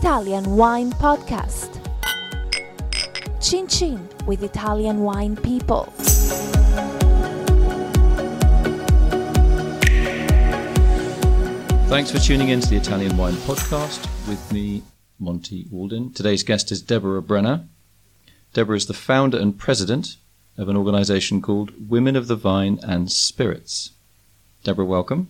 Italian Wine Podcast. Chin Chin with Italian wine people. Thanks for tuning in to the Italian Wine Podcast with me, Monty Waldin. Today's guest is Deborah Brenner. Deborah is the founder and president of an organization called Women of the Vine and Spirits. Deborah, welcome.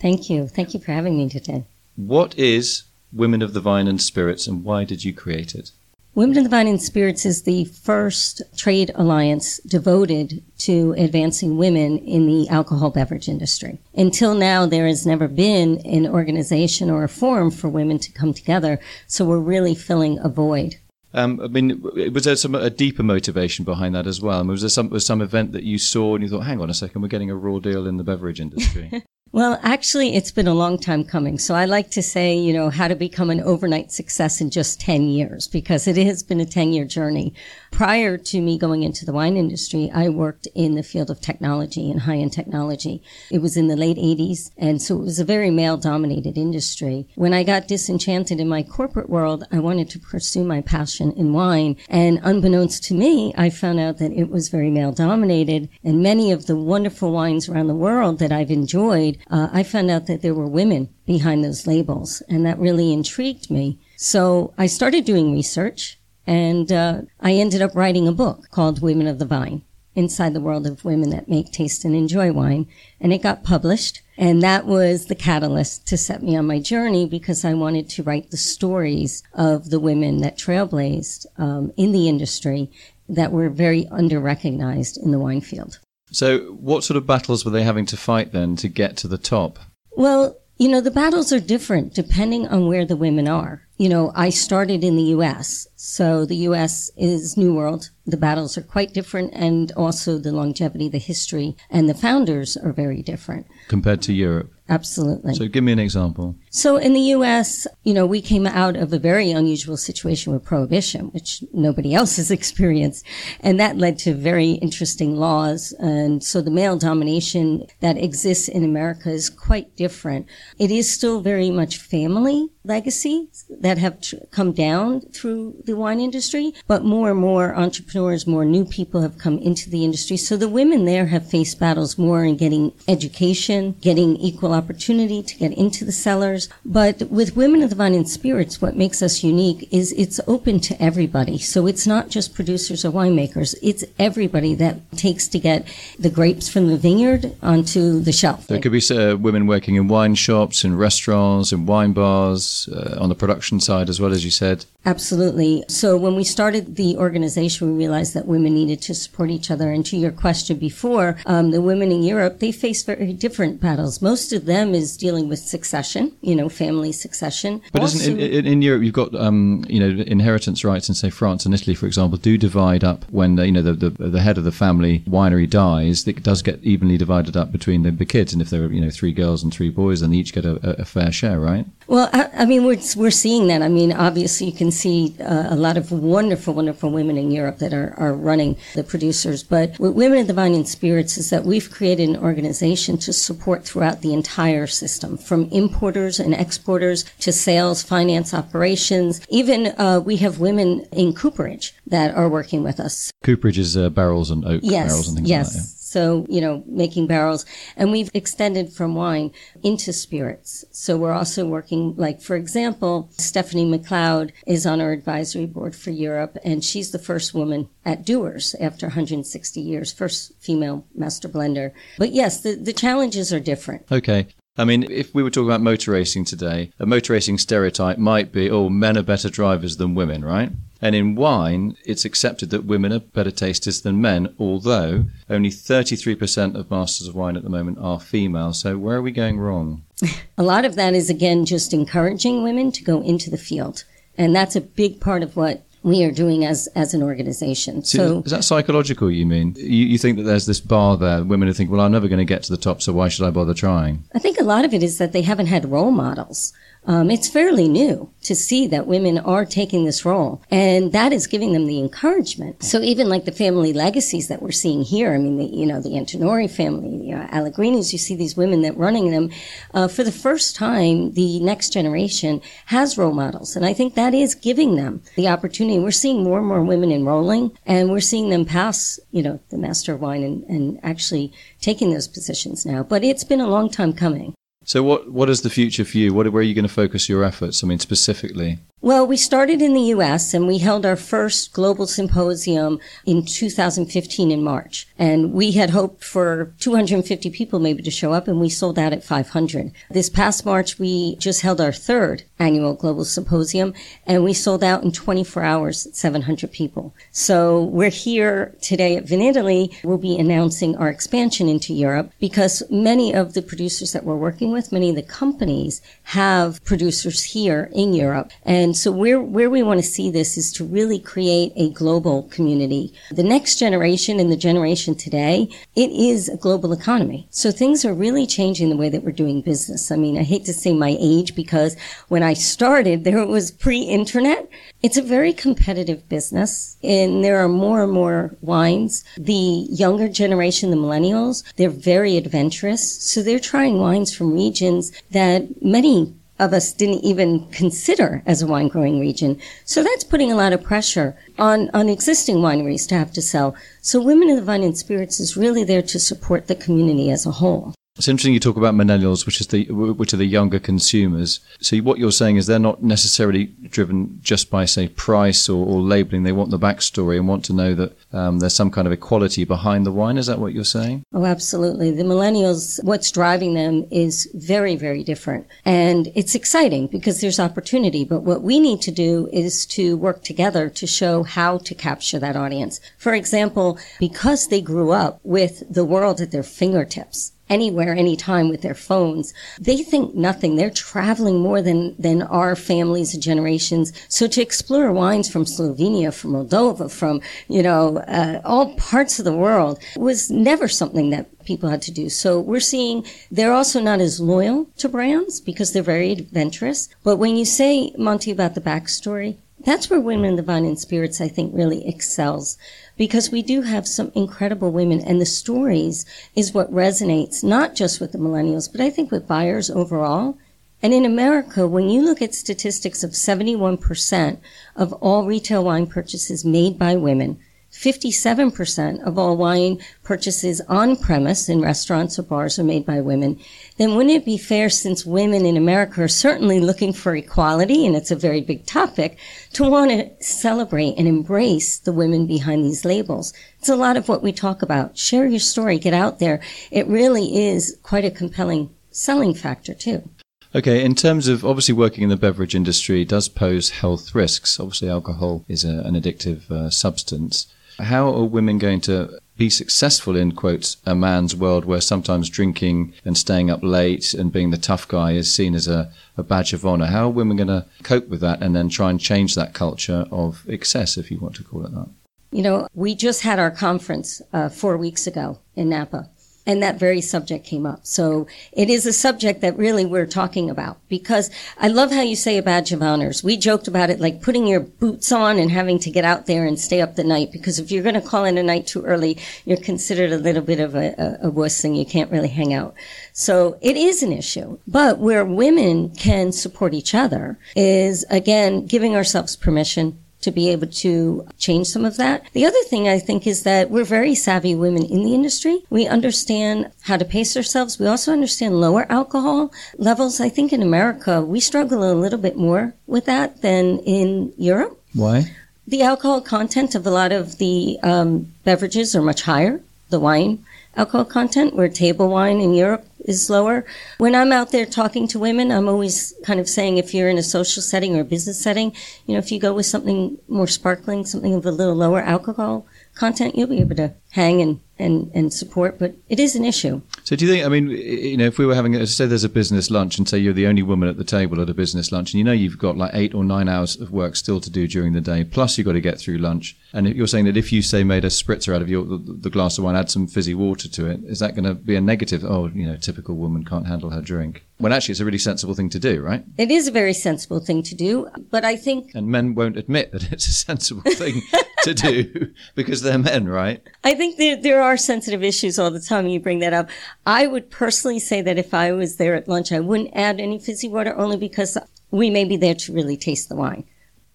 Thank you. Thank you for having me today. What is Women of the Vine and Spirits and why did you create it? Women of the Vine and Spirits is the first trade alliance devoted to advancing women in the alcohol beverage industry. Until now, there has never been an organization or a forum for women to come together, so we're really filling a void. Um, I mean, was there some a deeper motivation behind that as well? I mean, was there some was some event that you saw and you thought, "Hang on a second, we're getting a raw deal in the beverage industry"? Well, actually, it's been a long time coming. So I like to say, you know, how to become an overnight success in just 10 years because it has been a 10 year journey. Prior to me going into the wine industry, I worked in the field of technology and high end technology. It was in the late 80s. And so it was a very male dominated industry. When I got disenchanted in my corporate world, I wanted to pursue my passion in wine. And unbeknownst to me, I found out that it was very male dominated. And many of the wonderful wines around the world that I've enjoyed, uh, I found out that there were women behind those labels. And that really intrigued me. So I started doing research. And uh, I ended up writing a book called Women of the Vine Inside the World of Women That Make, Taste, and Enjoy Wine. And it got published. And that was the catalyst to set me on my journey because I wanted to write the stories of the women that trailblazed um, in the industry that were very under recognized in the wine field. so, what sort of battles were they having to fight then to get to the top? Well, you know, the battles are different depending on where the women are. You know, I started in the U.S., so the U.S. is New World. The battles are quite different, and also the longevity, the history, and the founders are very different. compared to Europe. Absolutely. So give me an example. So in the U.S., you know, we came out of a very unusual situation with prohibition, which nobody else has experienced. And that led to very interesting laws. And so the male domination that exists in America is quite different. It is still very much family legacies that have tr- come down through the wine industry, but more and more entrepreneurs, more new people have come into the industry. So the women there have faced battles more in getting education, getting equal opportunity to get into the cellars. But with Women of the Vine and Spirits, what makes us unique is it's open to everybody. So it's not just producers or winemakers. It's everybody that takes to get the grapes from the vineyard onto the shelf. There could be uh, women working in wine shops, in restaurants, in wine bars, uh, on the production side as well, as you said. Absolutely. So when we started the organization, we realized that women needed to support each other. And to your question before, um, the women in Europe, they face very different battles. Most of them is dealing with succession, you know, family succession. But Also- isn't in, in, in Europe you've got um, you know inheritance rights in say France and Italy, for example, do divide up when you know the, the the head of the family winery dies. It does get evenly divided up between the, the kids, and if there are you know three girls and three boys, then they each get a, a, a fair share, right? Well, I, I mean, we're, we're seeing that. I mean, obviously, you can see uh, a lot of wonderful, wonderful women in Europe that are, are running the producers. But with Women of the Vine and Spirits is that we've created an organization to support throughout the entire system, from importers and exporters to sales, finance, operations. Even uh, we have women in cooperage that are working with us. Cooperage is uh, barrels and oak Yes, barrels and things yes. like that. So, you know, making barrels. And we've extended from wine into spirits. So we're also working, like, for example, Stephanie McLeod is on our advisory board for Europe, and she's the first woman at Dewar's after 160 years, first female master blender. But yes, the, the challenges are different. Okay. I mean, if we were talking about motor racing today, a motor racing stereotype might be, oh, men are better drivers than women, right? And in wine, it's accepted that women are better tasters than men, although only 33% of masters of wine at the moment are female. So where are we going wrong? A lot of that is, again, just encouraging women to go into the field. And that's a big part of what we are doing as as an organization. See, so is that psychological? You mean you, you think that there's this bar there? Women who think, well, I'm never going to get to the top, so why should I bother trying? I think a lot of it is that they haven't had role models. Um, it's fairly new to see that women are taking this role, and that is giving them the encouragement. So even like the family legacies that we're seeing here, I mean, the, you know, the Antinori family, the uh, Allegrinis, you see these women that running them. Uh, for the first time, the next generation has role models, and I think that is giving them the opportunity. We're seeing more and more women enrolling, and we're seeing them pass, you know, the Master of Wine and, and actually taking those positions now. But it's been a long time coming. So, what what is the future for you? What, where are you going to focus your efforts? I mean, specifically. Well, we started in the US and we held our first global symposium in 2015 in March. And we had hoped for 250 people maybe to show up and we sold out at 500. This past March, we just held our third annual global symposium and we sold out in 24 hours at 700 people. So we're here today at Vinitaly. We'll be announcing our expansion into Europe because many of the producers that we're working with, many of the companies have producers here in Europe. And and so where, where we want to see this is to really create a global community. The next generation and the generation today, it is a global economy. So things are really changing the way that we're doing business. I mean, I hate to say my age because when I started, there was pre-internet. It's a very competitive business and there are more and more wines. The younger generation, the millennials, they're very adventurous. So they're trying wines from regions that many of us didn't even consider as a wine growing region. So that's putting a lot of pressure on, on existing wineries to have to sell. So Women in the Vine and Spirits is really there to support the community as a whole. It's interesting you talk about millennials, which is the which are the younger consumers. So what you're saying is they're not necessarily driven just by say price or, or labeling. They want the backstory and want to know that um, there's some kind of equality behind the wine. Is that what you're saying? Oh, absolutely. The millennials, what's driving them is very very different, and it's exciting because there's opportunity. But what we need to do is to work together to show how to capture that audience. For example, because they grew up with the world at their fingertips anywhere, anytime with their phones. They think nothing. They're traveling more than, than our families and generations. So to explore wines from Slovenia, from Moldova, from, you know, uh, all parts of the world was never something that people had to do. So we're seeing they're also not as loyal to brands because they're very adventurous. But when you say, Monty, about the backstory, that's where Women in the Vine and Spirits, I think, really excels because we do have some incredible women and the stories is what resonates not just with the millennials, but I think with buyers overall. And in America, when you look at statistics of 71% of all retail wine purchases made by women, 57% of all wine purchases on premise in restaurants or bars are made by women, then wouldn't it be fair since women in America are certainly looking for equality, and it's a very big topic, to want to celebrate and embrace the women behind these labels? It's a lot of what we talk about. Share your story, get out there. It really is quite a compelling selling factor too. Okay, in terms of obviously working in the beverage industry does pose health risks. Obviously, alcohol is a, an addictive uh, substance. How are women going to be successful in quotes a man's world where sometimes drinking and staying up late and being the tough guy is seen as a, a badge of honor? How are women going to cope with that and then try and change that culture of excess, if you want to call it that? You know, we just had our conference uh, four weeks ago in Napa and that very subject came up. So it is a subject that really we're talking about because I love how you say a badge of honors. We joked about it like putting your boots on and having to get out there and stay up the night because if you're going to call in a night too early, you're considered a little bit of a, a, a wuss and you can't really hang out. So it is an issue. But where women can support each other is again giving ourselves permission to be able to change some of that. The other thing I think is that we're very savvy women in the industry. We understand how to pace ourselves. We also understand lower alcohol levels. I think in America, we struggle a little bit more with that than in Europe. Why? The alcohol content of a lot of the um, beverages are much higher. The wine alcohol content, where table wine in Europe is lower. When I'm out there talking to women, I'm always kind of saying if you're in a social setting or a business setting, you know, if you go with something more sparkling, something of a little lower alcohol content you'll be able to hang and, and, and support, but it is an issue. So do you think? I mean, you know, if we were having, say, there's a business lunch, and say you're the only woman at the table at a business lunch, and you know you've got like eight or nine hours of work still to do during the day, plus you've got to get through lunch, and you're saying that if you say made a spritzer out of your the, the glass of wine, add some fizzy water to it, is that going to be a negative? Oh, you know, typical woman can't handle her drink. When actually, it's a really sensible thing to do, right? It is a very sensible thing to do, but I think, and men won't admit that it's a sensible thing to do because they're men, right? I think there there are sensitive issues all the time. You bring that up. I would personally say that if I was there at lunch, I wouldn't add any fizzy water only because we may be there to really taste the wine.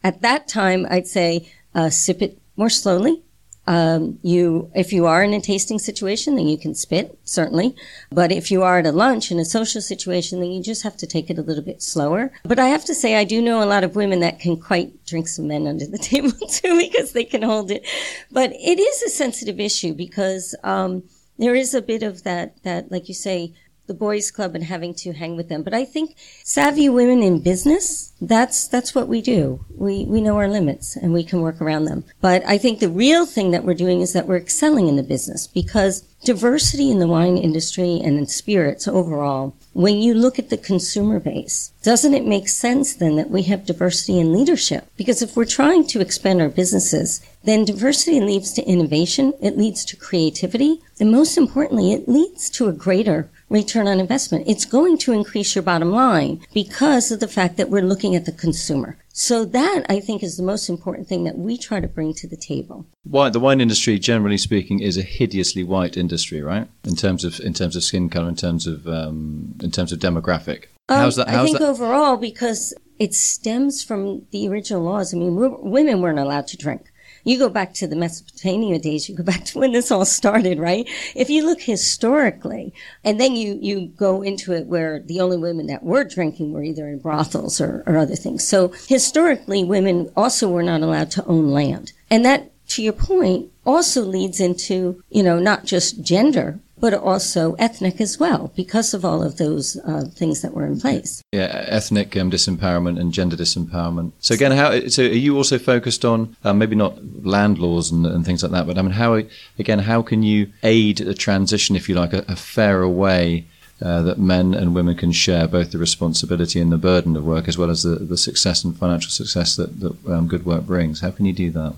At that time, I'd say uh, sip it more slowly. Um, you, if you are in a tasting situation, then you can spit certainly. But if you are at a lunch in a social situation, then you just have to take it a little bit slower. But I have to say, I do know a lot of women that can quite drink some men under the table too because they can hold it. But it is a sensitive issue because um, there is a bit of that that, like you say, the boys club and having to hang with them. But I think savvy women in business, that's, that's what we do. We, we know our limits and we can work around them. But I think the real thing that we're doing is that we're excelling in the business because diversity in the wine industry and in spirits overall, when you look at the consumer base, doesn't it make sense then that we have diversity in leadership? Because if we're trying to expand our businesses, then diversity leads to innovation, it leads to creativity, and most importantly, it leads to a greater return on investment. It's going to increase your bottom line because of the fact that we're looking at the consumer. So that I think is the most important thing that we try to bring to the table. Why the wine industry, generally speaking, is a hideously white industry, right? In terms of in terms of skin color, in terms of um, in terms of demographic. Um, how's that? How's I think that? overall because it stems from the original laws. I mean, women weren't allowed to drink. You go back to the Mesopotamia days, you go back to when this all started, right? If you look historically, and then you, you go into it where the only women that were drinking were either in brothels or, or other things. So historically, women also were not allowed to own land. And that, to your point, also leads into, you know, not just gender, but also ethnic as well, because of all of those uh, things that were in place. Yeah, ethnic um, disempowerment and gender disempowerment. So again, how? So are you also focused on uh, maybe not land laws and, and, things like that, but I mean, how again, how can you aid a transition, if you like, a, a fairer way? Uh, that men and women can share both the responsibility and the burden of work, as well as the, the success and financial success that, that um, good work brings. How can you do that?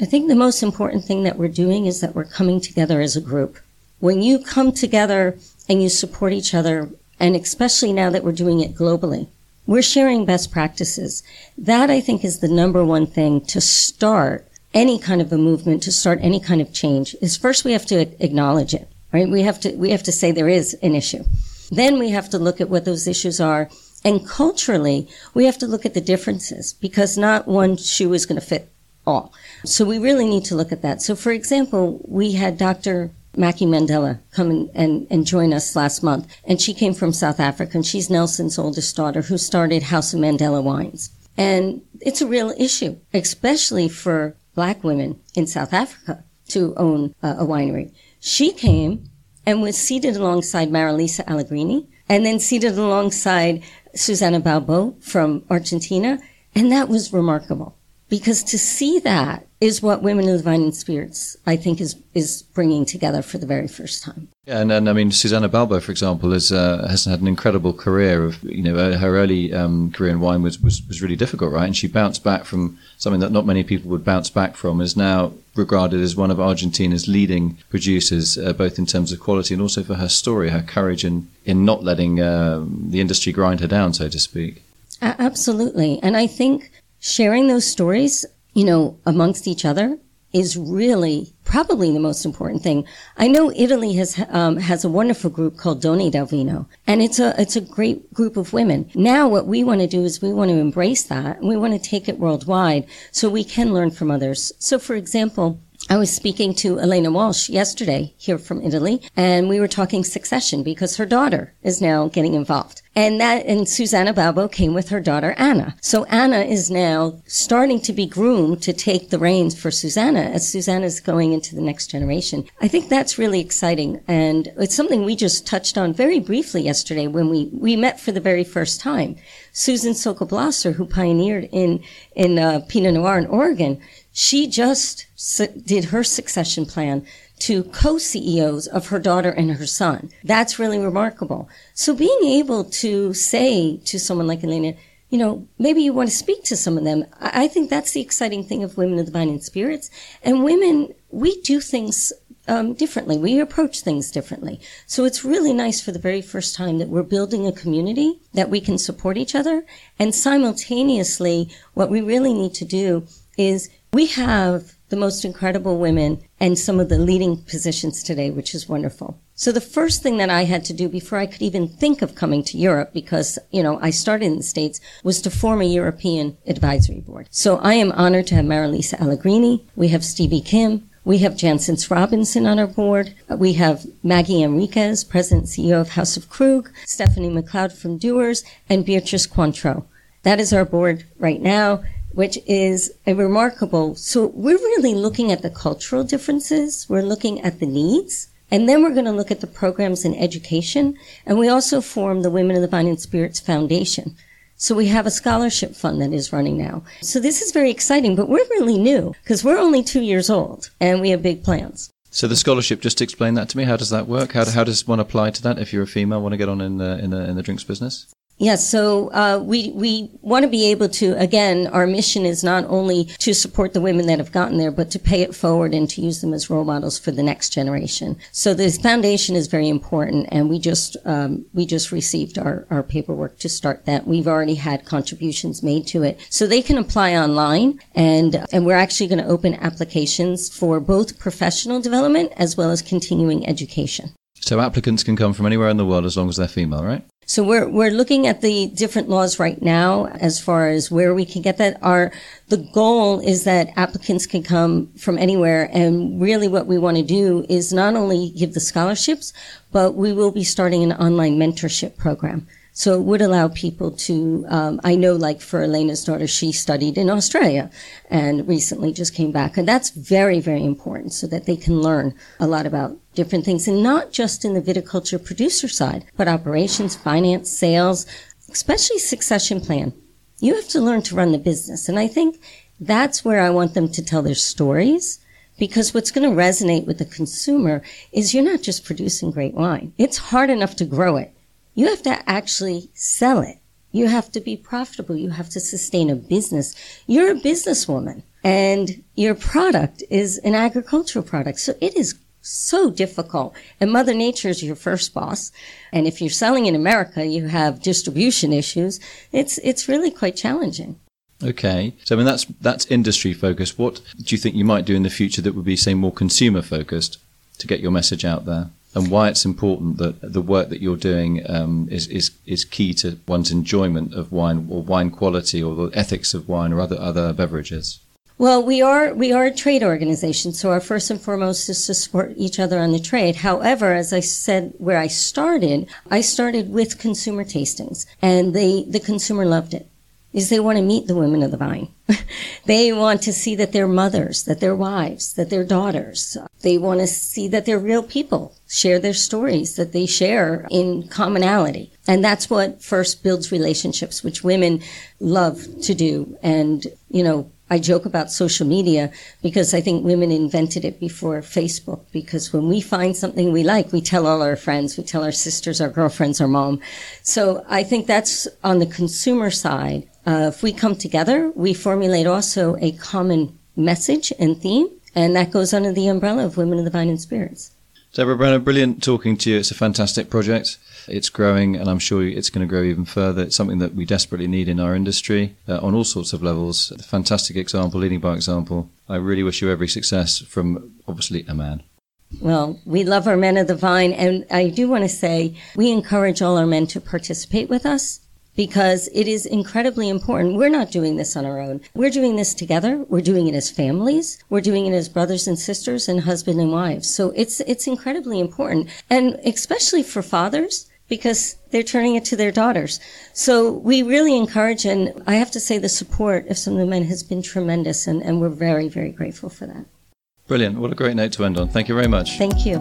I think the most important thing that we're doing is that we're coming together as a group when you come together and you support each other, and especially now that we're doing it globally, we're sharing best practices. That I think is the number one thing to start any kind of a movement, to start any kind of change is first we have to acknowledge it, right? We have to, we have to say there is an issue. Then we have to look at what those issues are. And culturally, we have to look at the differences because not one shoe is going to fit all. So we really need to look at that. So for example, we had Dr. Maki Mandela come and, and, and, join us last month. And she came from South Africa and she's Nelson's oldest daughter who started House of Mandela Wines. And it's a real issue, especially for black women in South Africa to own uh, a winery. She came and was seated alongside Marilisa Allegrini and then seated alongside Susana Balbo from Argentina. And that was remarkable because to see that is what Women of the Vine and Spirits, I think, is is bringing together for the very first time. Yeah, and, and I mean, Susana Balbo, for example, is, uh, has had an incredible career. Of you know, her early um, career in wine was, was was really difficult, right? And she bounced back from something that not many people would bounce back from. Is now regarded as one of Argentina's leading producers, uh, both in terms of quality and also for her story, her courage in in not letting uh, the industry grind her down, so to speak. Absolutely, and I think sharing those stories you know, amongst each other is really probably the most important thing. I know Italy has um, has a wonderful group called Donne del Vino, and it's a it's a great group of women. Now, what we want to do is we want to embrace that, and we want to take it worldwide, so we can learn from others. So, for example. I was speaking to Elena Walch yesterday here from Italy, and we were talking succession because her daughter is now getting involved. And that, and Susana Balbo came with her daughter Anna. So Anna is now starting to be groomed to take the reins for Susana as Susana is going into the next generation. I think that's really exciting. And it's something we just touched on very briefly yesterday when we, we met for the very first time. Susan Sokol-Blosser, who pioneered in, in uh, Pinot Noir in Oregon, she just su- did her succession plan to co-CEOs of her daughter and her son. That's really remarkable. So being able to say to someone like Elena, you know, maybe you want to speak to some of them. I, I think that's the exciting thing of women of the vine and spirits. And women, we do things um, differently. We approach things differently. So it's really nice for the very first time that we're building a community that we can support each other. And simultaneously, what we really need to do is we have the most incredible women and some of the leading positions today, which is wonderful. So the first thing that I had to do before I could even think of coming to Europe, because, you know, I started in the States, was to form a European advisory board. So I am honored to have Marilisa Allegrini. We have Stevie Kim. We have Jancis Robinson on our board. We have Maggie Henriquez, President CEO of House of Krug, Stephanie McLeod from Dewar's, and Beatrice Cointreau. That is our board right now which is a remarkable. So we're really looking at the cultural differences. We're looking at the needs. And then we're going to look at the programs in education. And we also form the Women of the Vine and Spirits Foundation. So we have a scholarship fund that is running now. So this is very exciting, but we're really new because we're only two years old and we have big plans. So the scholarship, just explain that to me. How does that work? How, how does one apply to that if you're a female, want to get on in the, in the, in the drinks business? Yes, so uh, we we want to be able to again. Our mission is not only to support the women that have gotten there, but to pay it forward and to use them as role models for the next generation. So this foundation is very important, and we just um, we just received our our paperwork to start that. We've already had contributions made to it, so they can apply online, and and we're actually going to open applications for both professional development as well as continuing education. So applicants can come from anywhere in the world as long as they're female, right? So we're we're looking at the different laws right now as far as where we can get that. Our the goal is that applicants can come from anywhere, and really what we want to do is not only give the scholarships, but we will be starting an online mentorship program. So it would allow people to, um, I know like for Elena's daughter, she studied in Australia and recently just came back. And that's very, very important so that they can learn a lot about different things and not just in the viticulture producer side, but operations, finance, sales, especially succession plan. You have to learn to run the business. And I think that's where I want them to tell their stories because what's going to resonate with the consumer is you're not just producing great wine. It's hard enough to grow it. You have to actually sell it. You have to be profitable. You have to sustain a business. You're a businesswoman and your product is an agricultural product. So it is so difficult. And Mother Nature is your first boss. And if you're selling in America, you have distribution issues. It's, it's really quite challenging. Okay. So I mean that's that's industry focused. What do you think you might do in the future that would be say more consumer focused to get your message out there? And why it's important that the work that you're doing um, is, is is key to one's enjoyment of wine or wine quality or the ethics of wine or other other beverages. Well, we are we are a trade organization, so our first and foremost is to support each other on the trade. However, as I said, where I started, I started with consumer tastings, and the the consumer loved it is they want to meet the women of the vine. they want to see that they're mothers, that they're wives, that they're daughters. They want to see that they're real people, share their stories, that they share in commonality. And that's what first builds relationships, which women love to do. And, you know, I joke about social media because I think women invented it before Facebook. Because when we find something we like, we tell all our friends, we tell our sisters, our girlfriends, our mom. So I think that's on the consumer side. Uh, if we come together, we formulate also a common message and theme, and that goes under the umbrella of Women of the Vine and Spirits. Deborah Brenner, brilliant talking to you. It's a fantastic project. It's growing, and I'm sure it's going to grow even further. It's something that we desperately need in our industry uh, on all sorts of levels. A fantastic example, leading by example. I really wish you every success from obviously a man. Well, we love our men of the vine, and I do want to say we encourage all our men to participate with us because it is incredibly important. We're not doing this on our own. We're doing this together. We're doing it as families. We're doing it as brothers and sisters and husband and wives. So it's, it's incredibly important. And especially for fathers, because they're turning it to their daughters. So we really encourage, and I have to say the support of some of the men has been tremendous, and, and we're very, very grateful for that. Brilliant. What a great note to end on. Thank you very much. Thank you.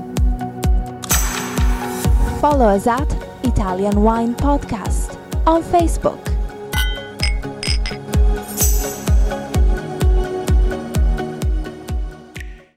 Follow us at Italian Wine Podcast on Facebook.